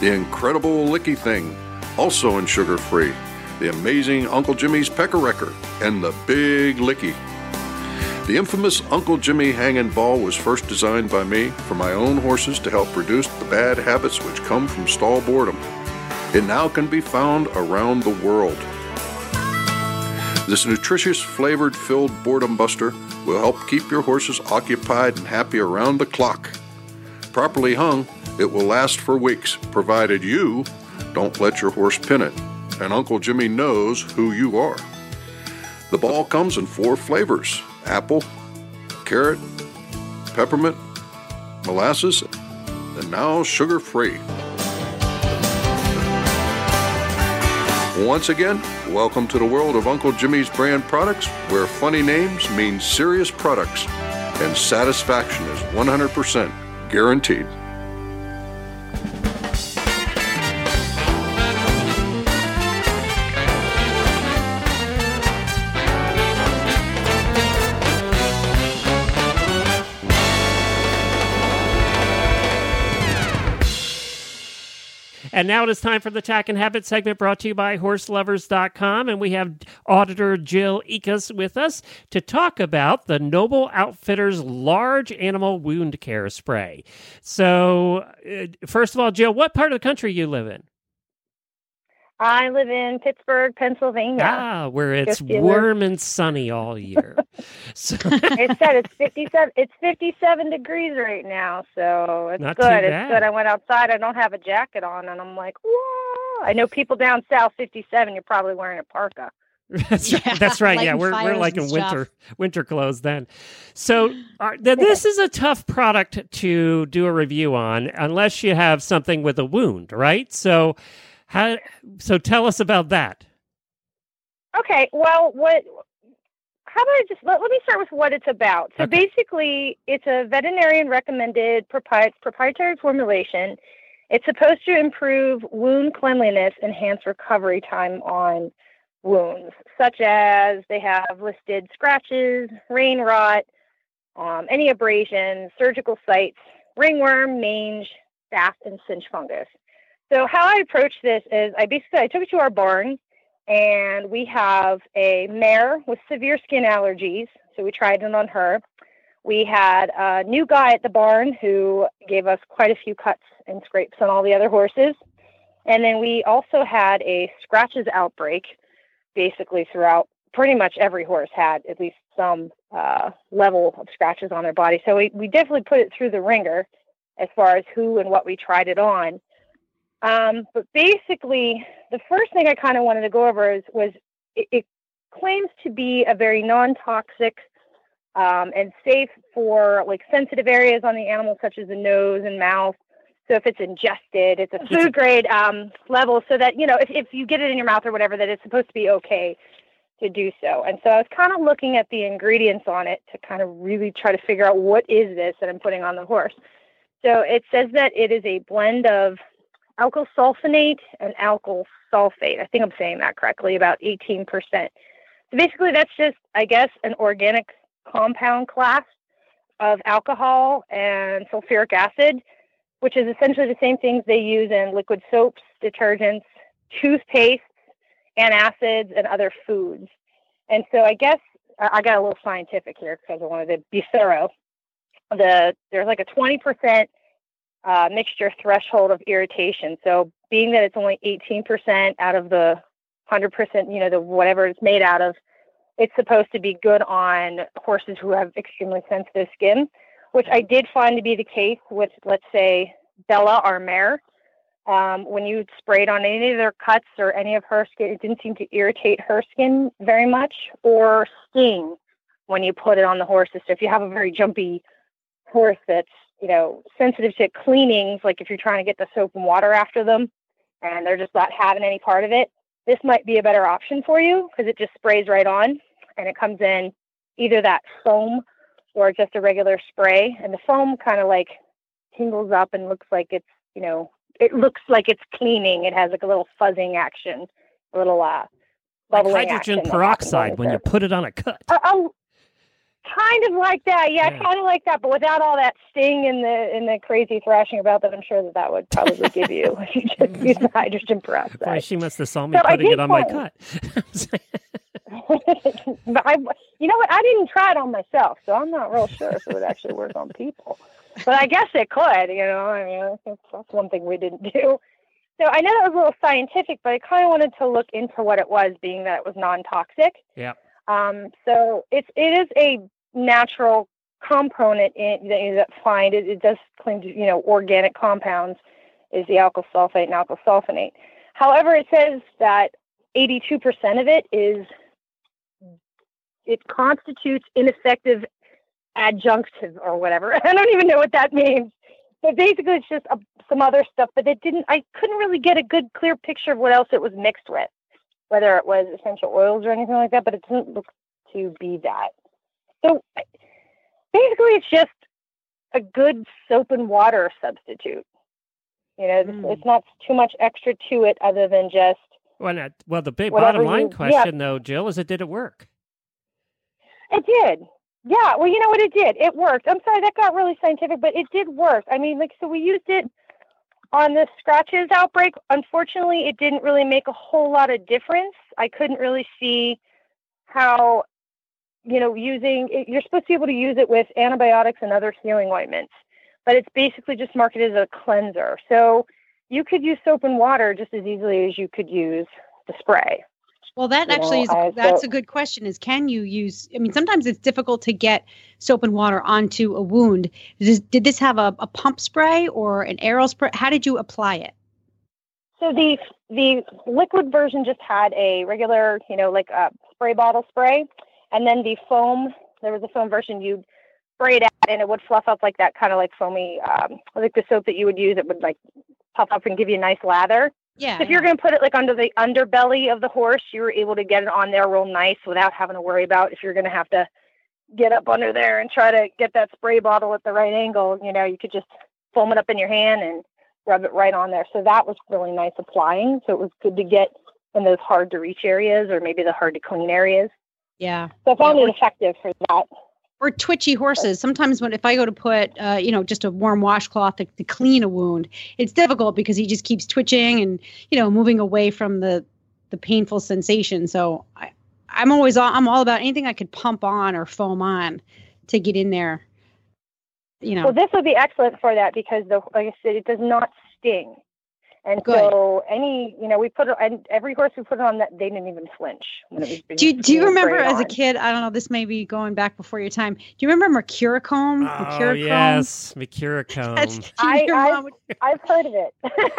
The incredible Licky Thing, also in sugar free. The amazing Uncle Jimmy's Pecker Wrecker. And the Big Licky. The infamous Uncle Jimmy hanging ball was first designed by me for my own horses to help reduce the bad habits which come from stall boredom. It now can be found around the world. This nutritious, flavored, filled boredom buster will help keep your horses occupied and happy around the clock. Properly hung, it will last for weeks, provided you don't let your horse pin it. And Uncle Jimmy knows who you are. The ball comes in four flavors apple, carrot, peppermint, molasses, and now sugar free. Once again, welcome to the world of Uncle Jimmy's brand products, where funny names mean serious products and satisfaction is 100% guaranteed. And now it is time for the Tack and Habit segment brought to you by horselovers.com. And we have auditor Jill Ekas with us to talk about the Noble Outfitters large animal wound care spray. So, uh, first of all, Jill, what part of the country you live in? I live in Pittsburgh, Pennsylvania. Ah, where it's Just in the- warm and sunny all year. so, it said it's 57 it's 57 degrees right now so it's Not too good it's good i went outside i don't have a jacket on and i'm like whoa i know people down south 57 you're probably wearing a parka that's, Yeah, right. that's right. Yeah, we're we're like in and winter winter clothes then. So uh, th- this is a tough product to do a review on unless you have something with a wound, right? So how so tell us about that. okay well what how about I just let, let me start with what it's about so Okay. basically it's a veterinarian recommended propri- proprietary formulation it's supposed to improve wound cleanliness enhance recovery time on wounds, such as they have listed scratches, rain rot, um, any abrasions, surgical sites, ringworm, mange, staph, and cinch fungus. So how I approach this is I basically I took it to our barn and we have a mare with severe skin allergies. So we tried it on her. We had a new guy at the barn who gave us quite a few cuts and scrapes on all the other horses. And then we also had a scratches outbreak basically throughout pretty much every horse had at least some uh, level of scratches on their body. So we, we definitely put it through the ringer as far as who and what we tried it on. Um, but basically, the first thing I kind of wanted to go over is, was it, it claims to be a very non-toxic um, and safe for like sensitive areas on the animal, such as the nose and mouth. So if it's ingested, it's a food grade um, level, so that you know if, if you get it in your mouth or whatever, that it's supposed to be okay to do so. And so I was kind of looking at the ingredients on it to kind of really try to figure out what is this that I'm putting on the horse. So it says that it is a blend of alkyl sulfonate and alkyl sulfate. I think I'm saying that correctly, about 18%. So basically, that's just, I guess, an organic compound class of alcohol and sulfuric acid, which is essentially the same things they use in liquid soaps, detergents, toothpaste, antacids, and other foods. And so I guess I got a little scientific here because I wanted to be thorough. The there's like a 20% uh, mixture threshold of irritation. So being that it's only 18% out of the 100%, you know, the whatever it's made out of, it's supposed to be good on horses who have extremely sensitive skin, which I did find to be the case with, let's say, Bella, our mare. Um, when you sprayed on any of their cuts or any of her skin, it didn't seem to irritate her skin very much or sting when you put it on the horses. So if you have a very jumpy horse that's you know sensitive to cleanings, like if you're trying to get the soap and water after them, and they're just not having any part of it, this might be a better option for you because it just sprays right on and it comes in either that foam or just a regular spray, and the foam kind of like tingles up and looks like it's you know it looks like it's cleaning. It has like a little fuzzing action, a little uh, Like hydrogen action that happens on peroxide when you put it on a cut. Uh, kind of like that. Yeah, Yeah. kind of like that, but without all that sting and the and the crazy thrashing about that. I'm sure that that would probably give you if you just mm-hmm. use the hydrogen Boy, peroxide. she must have saw me So putting it on my cut. but I, you know what? I didn't try it on myself, so I'm not real sure if it would actually work on people. But I guess it could. You know, I mean, that's, that's one thing we didn't do. So I know that was a little scientific, but I kind of wanted to look into what it was, being that it was non-toxic. yeah. Um, so it's it is a natural component in, that you find it, it does claim to you know organic compounds is the alkyl sulfate and alkyl sulfonate. However, it says that 82% of it is it constitutes ineffective adjunctive or whatever. I don't even know what that means. But basically, it's just a, some other stuff. But it didn't. I couldn't really get a good, clear picture of what else it was mixed with whether it was essential oils or anything like that, but it doesn't look to be that. So basically, it's just a good soap and water substitute. You know, Mm. it's not too much extra to it other than just Well, not, well, the big bottom line you- yeah. question, though, Jill, is it did it work? it did. Yeah, well, you know what? It did. It worked. I'm sorry, that got really scientific, but it did work. I mean, like, so we used it on the scratches outbreak. Unfortunately, it didn't really make a whole lot of difference. I couldn't really see how, you know, using you're supposed to be able to use it with antibiotics and other healing ointments, but it's basically just marketed as a cleanser. So you could use soap and water just as easily as you could use the spray. Well, that You actually know, is that's so- a good question. Is can you use? I mean, sometimes it's difficult to get soap and water onto a wound. Does, did this have a, a pump spray or an aerosol spray? How did you apply it? So the the liquid version just had a regular, you know, like a spray bottle spray, and then the foam. There was a foam version you spray it out, and it would fluff up like that kind of like foamy, um, like the soap that you would use. It would like puff up and give you a nice lather. Yeah. If you're going to put it like under the underbelly of the horse, you were able to get it on there real nice without having to worry about if you're going to have to get up under there and try to get that spray bottle at the right angle. You know, you could just foam it up in your hand and rub it right on there. So that was really nice applying. So it was good to get in those hard to reach areas or maybe the hard to clean areas. yeah. So I found Yeah, it effective for that. Or twitchy horses. Sometimes when if I go to put, uh, you know, just a warm washcloth to, to clean a wound, it's difficult because he just keeps twitching and you know moving away from the the painful sensation. So I, I'm always all, I'm all about anything I could pump on or foam on to get in there. You know. Well, this would be excellent for that because the like I said, it does not sting. And Good. so any, you know, we put it, and every horse we put it on that, they didn't even flinch when it was being Do you, do you remember sprayed as a kid? I don't know. This may be going back before your time. Do you remember Mercurochrome? Oh Mercurochrome? yes, That's Mercurochrome. I- your I- mom would I've heard of it.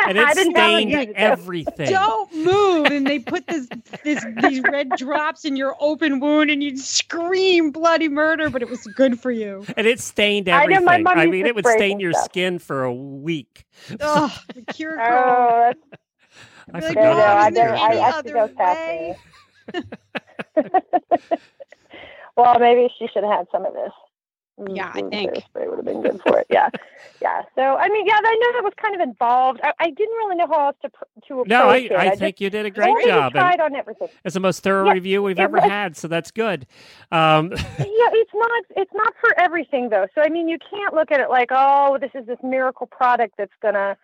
and i've stained it. everything. don't move and they put this this these red drops in your open wound and you'd scream bloody murder but it was good for you And it stained everything. I know, everything. my mom I mean, it would stain your stuff. skin for a week. oh Mercurochrome Oh, that's I Like, no, no, I, is there don't, I any actually other goes way? well, maybe she should have had some of this. Mm, Yeah, I mm, think. spray would have been good for it. Yeah, yeah. So I mean, yeah, I know that was kind of involved. I, I didn't really know how else to to approach No, I, it. I just think you did a great job. Tried on everything. it's the most thorough Yeah, review we've ever was. had, so that's good. Um, yeah, it's not it's not for everything though. So I mean, you can't look at it like, oh, this is this miracle product that's gonna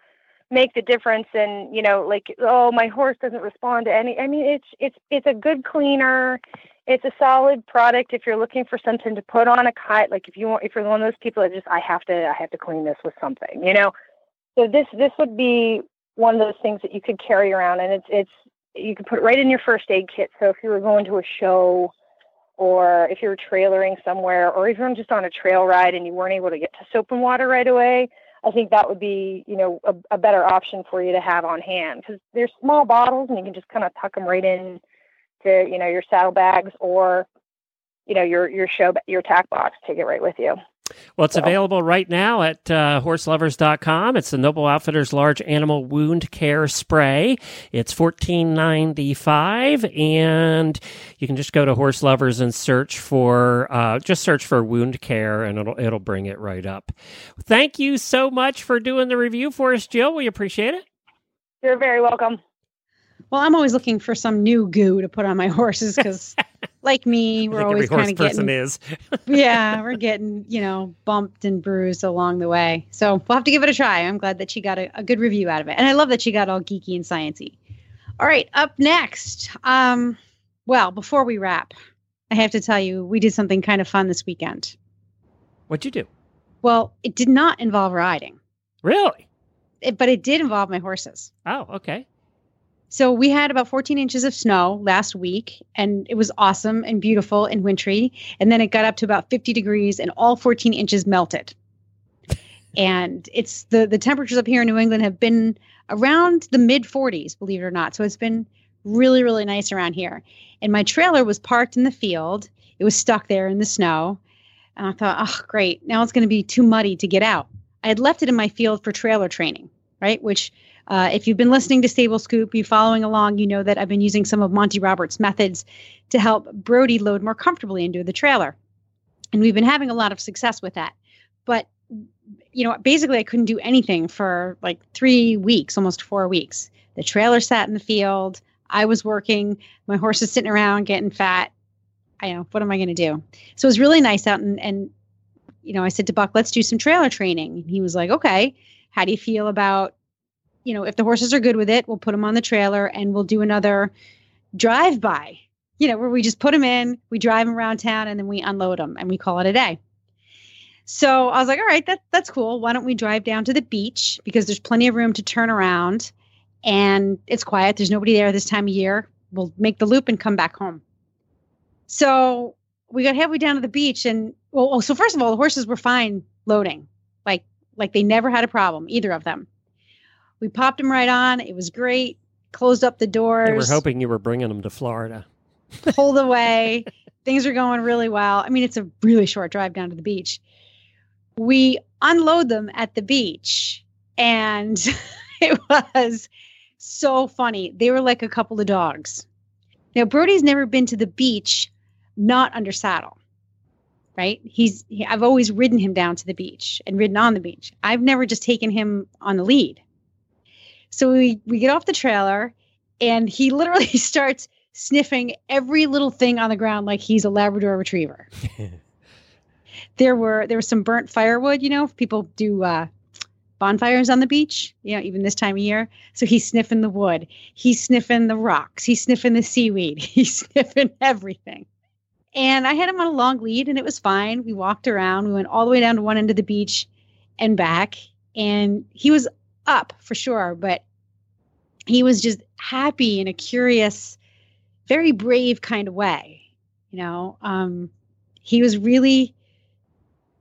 make the difference, and you know, like, oh, my horse doesn't respond to any. I mean, it's it's it's a good cleaner. It's a solid product if you're looking for something to put on a kite. Like if you want, if you're one of those people that just, I have to, I have to clean this with something, you know. So this this would be one of those things that you could carry around, and it's it's you could put it right in your first aid kit. So if you were going to a show or if you were trailering somewhere, or even just on a trail ride and you weren't able to get to soap and water right away, I think that would be, you know, a, a better option for you to have on hand because they're small bottles and you can just kind of tuck them right in to, you know, your saddlebags or, you know, your your show your tack box. Take it right with you. well, it's So- available right now at uh, horselovers.com. It's the Noble Outfitters Large Animal Wound Care Spray. It's fourteen ninety five, and you can just go to Horse Lovers and search for uh, just search for wound care, and it'll it'll bring it right up. Thank you so much for doing the review for us, Jill. We appreciate it. You're very welcome. Well i'm always looking for some new goo to put on my horses because like me we're always kind of getting is. yeah we're getting you know bumped and bruised along the way so we'll have to give it a try i'm glad that she got a, a good review out of it and i love that she got all geeky and sciency all right up next um well before we wrap i have to tell you we did something kind of fun this weekend What'd you do? well it did not involve riding Really? it, but it did involve my horses Oh, okay. So we had about 14 inches of snow last week, and it was awesome and beautiful and wintry. And then it got up to about 50 degrees, and all 14 inches melted. and it's the the temperatures up here in New England have been around the mid 40s, believe it or not. So it's been really really nice around here. And my trailer was parked in the field. It was stuck there in the snow, and I thought, oh great, now it's going to be too muddy to get out. I had left it in my field for trailer training, right? Which uh, if you've been listening to Stable Scoop, you following along, you know that I've been using some of Monty Roberts' methods to help Brody load more comfortably into the trailer. And we've been having a lot of success with that. But, you know, basically, I couldn't do anything for like three weeks, almost four weeks. The trailer sat in the field. I was working. My horse is sitting around getting fat. I know, what am I going to do? So it was really nice out. And, and, you know, I said to Buck, let's do some trailer training. And he was like, okay, how do you feel about you know, if the horses are good with it, we'll put them on the trailer and we'll do another drive by, you know, where we just put them in, we drive them around town and then we unload them and we call it a day. So I was like, all right, that, that's cool. Why don't we drive down to the beach because there's plenty of room to turn around and it's quiet. There's nobody there this time of year. We'll make the loop and come back home. So we got halfway down to the beach and well, oh, so first of all, the horses were fine loading. Like like they never had a problem, either of them. We popped them right on. It was great. Closed up the doors. They were hoping you were bringing them to Florida. pulled away. Things are going really well. I mean, it's a really short drive down to the beach. We unload them at the beach, and it was so funny. They were like a couple of dogs. Now, Brody's never been to the beach not under saddle, right? He's he, I've always ridden him down to the beach and ridden on the beach. I've never just taken him on the lead. So we we get off the trailer, and he literally starts sniffing every little thing on the ground like he's a Labrador Retriever. there were there was some burnt firewood. You know, people do uh, bonfires on the beach. You know, even this time of year. So he's sniffing the wood. He's sniffing the rocks. He's sniffing the seaweed. He's sniffing everything. And I had him on a long lead, and it was fine. We walked around. We went all the way down to one end of the beach and back, and he was up for sure, but he was just happy in a curious, very brave kind of way. You know, um, he was really,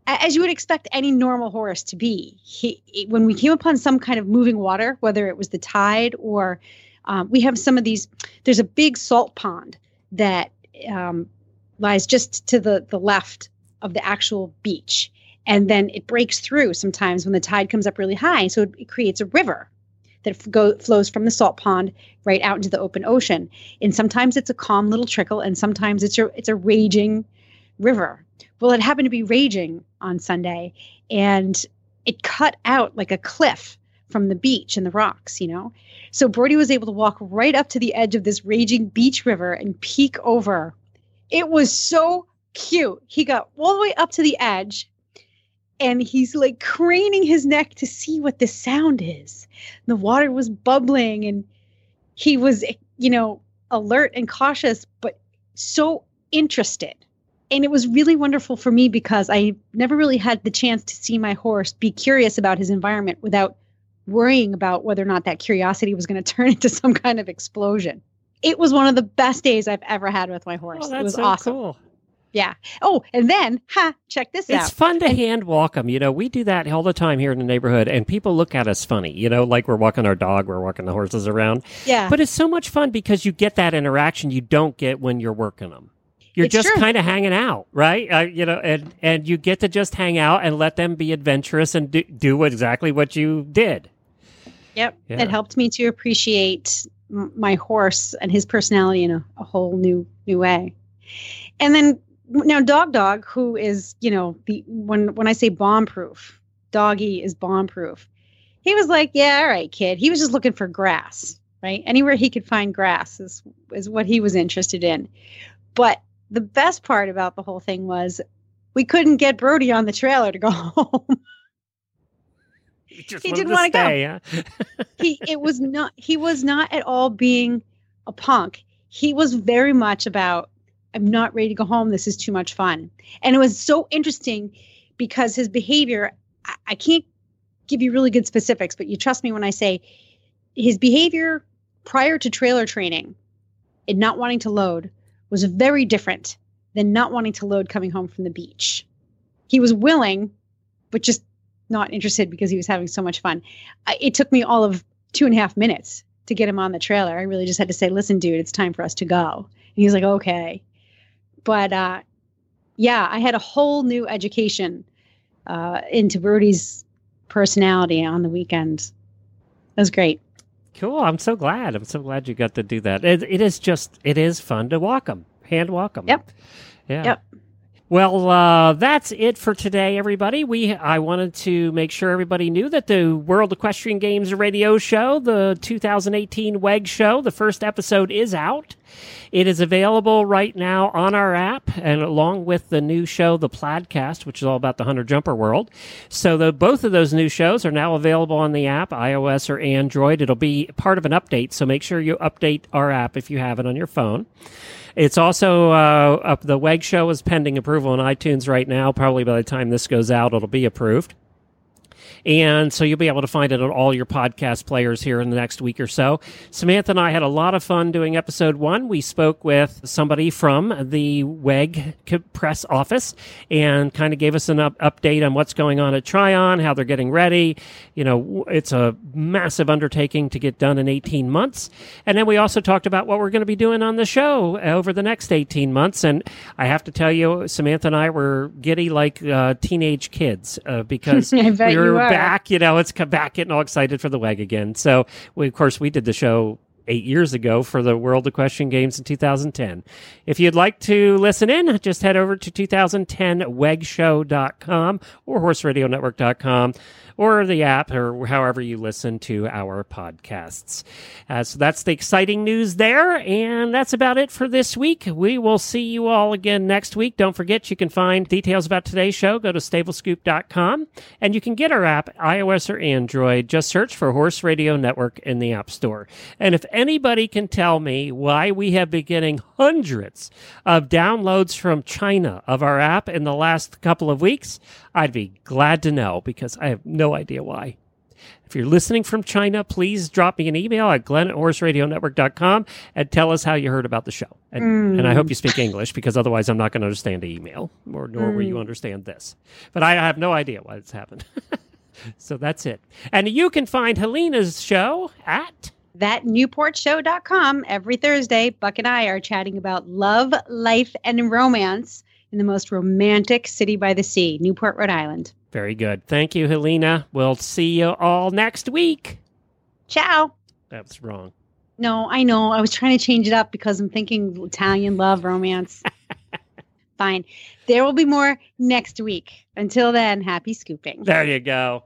as you would expect any normal horse to be. He, when we came upon some kind of moving water, whether it was the tide or um, we have some of these, there's a big salt pond that um, lies just to the the left of the actual beach and then it breaks through sometimes when the tide comes up really high. So it, creates a river that go, flows from the salt pond right out into the open ocean. And sometimes it's a calm little trickle and sometimes it's a it's a raging river. Well it happened to be raging on sunday and it cut out like a cliff from the beach and the rocks you know? So brody was able to walk right up to the edge of this raging beach river and peek over. It was so cute. He got all the way up to the edge and he's like craning his neck to see what the sound is. The water was bubbling and he was, you know, alert and cautious, but so interested. And it was really wonderful for me because I never really had the chance to see my horse be curious about his environment without worrying about whether or not that curiosity was going to turn into some kind of explosion it was one of the best days I've ever had with my horse. Oh, it was so awesome. Cool. Yeah. Oh, and then, ha, check this it's out. It's fun to hand walk them. You know, we do that all the time here in the neighborhood, and people look at us funny, you know, like we're walking our dog, we're walking the horses around. Yeah. But it's so much fun because you get that interaction you don't get when you're working them. You're It's just kind of hanging out, right? Uh, you know, and, and you get to just hang out and let them be adventurous and do, do exactly what you did. Yep. Yeah. It helped me to appreciate m- my horse and his personality in a, a whole new new way. And then now Dog Dog, who is, you know, the when when I say bomb proof, doggy is bomb proof. He was like, Yeah, all right, kid. He was just looking for grass, right? Anywhere he could find grass is is what he was interested in. But the best part about the whole thing was we couldn't get Brody on the trailer to go home. Just He didn't wanna go. stay, huh? he it was not he was not at all being a punk he was very much about i'm not ready to go home this is too much fun and it was so interesting because his behavior I, I can't give you really good specifics but you trust me when i say his behavior prior to trailer training and not wanting to load was very different than not wanting to load coming home from the beach he was willing but just not interested because he was having so much fun it took me all of two and a half minutes to get him on the trailer. I really just had to say, listen, dude, it's time for us to go. And he's like, okay. But uh, yeah, I had a whole new education uh, into Brody's personality on the weekend. It was great. Cool. I'm so glad. I'm so glad you got to do that. It, it is just, it is fun to walk them, hand walk them. Yep. Yeah. Yep. Well, uh, that's it for today, everybody. We I wanted to make sure everybody knew that the World Equestrian Games radio show, the 2018 WEG show, the first episode is out. It is available right now on our app and along with the new show, The Plaidcast, which is all about the Hunter Jumper world. So the, both of those new shows are now available on the app, iOS or Android. It'll be part of an update, so make sure you update our app if you have it on your phone. It's also uh, up. The WEG show is pending approval on iTunes right now. Probably by the time this goes out, it'll be approved. And so you'll be able to find it on all your podcast players here in the next week or so. Samantha and I had a lot of fun doing episode one. We spoke with somebody from the WEG press office and kind of gave us an up- update on what's going on at Tryon, how they're getting ready. You know, it's a massive undertaking to get done in 18 months. And then we also talked about what we're going to be doing on the show over the next 18 months. And I have to tell you, Samantha and I were giddy like uh, teenage kids uh, because we were back. You know, it's come back getting all excited for the WEG again. So, we, of course, we did the show eight years ago for the World Equestrian Games in 2010. If you'd like to listen in, just head over to 2010wegshow.com or horseradionetwork.com or the app or however you listen to our podcasts. Uh, so that's the exciting news there. And that's about it for this week. We will see you all again next week. Don't forget, you can find details about today's show. Go to stablescoop.com and you can get our app, iOS or Android. Just search for Horse Radio Network in the App Store. And if anybody can tell me why we have been getting hundreds of downloads from China of our app in the last couple of weeks, I'd be glad to know because I have no idea why. If you're listening from China, please drop me an email at glenn at horseradionetwork.com and tell us how you heard about the show. And, mm. and I hope you speak English because otherwise I'm not going to understand the email, or nor mm. will you mm. understand this. But I have no idea why it's happened. so that's it. And you can find Helena's show at that newportshow.com every Thursday. Buck and I are chatting about love, life, and romance in the most romantic city by the sea, Newport, Rhode Island. Very good. Thank you, Helena. We'll see you all next week. Ciao. That's wrong. No, I know. I was trying to change it up because I'm thinking Italian love romance. Fine. There will be more next week. Until then, happy scooping. There you go.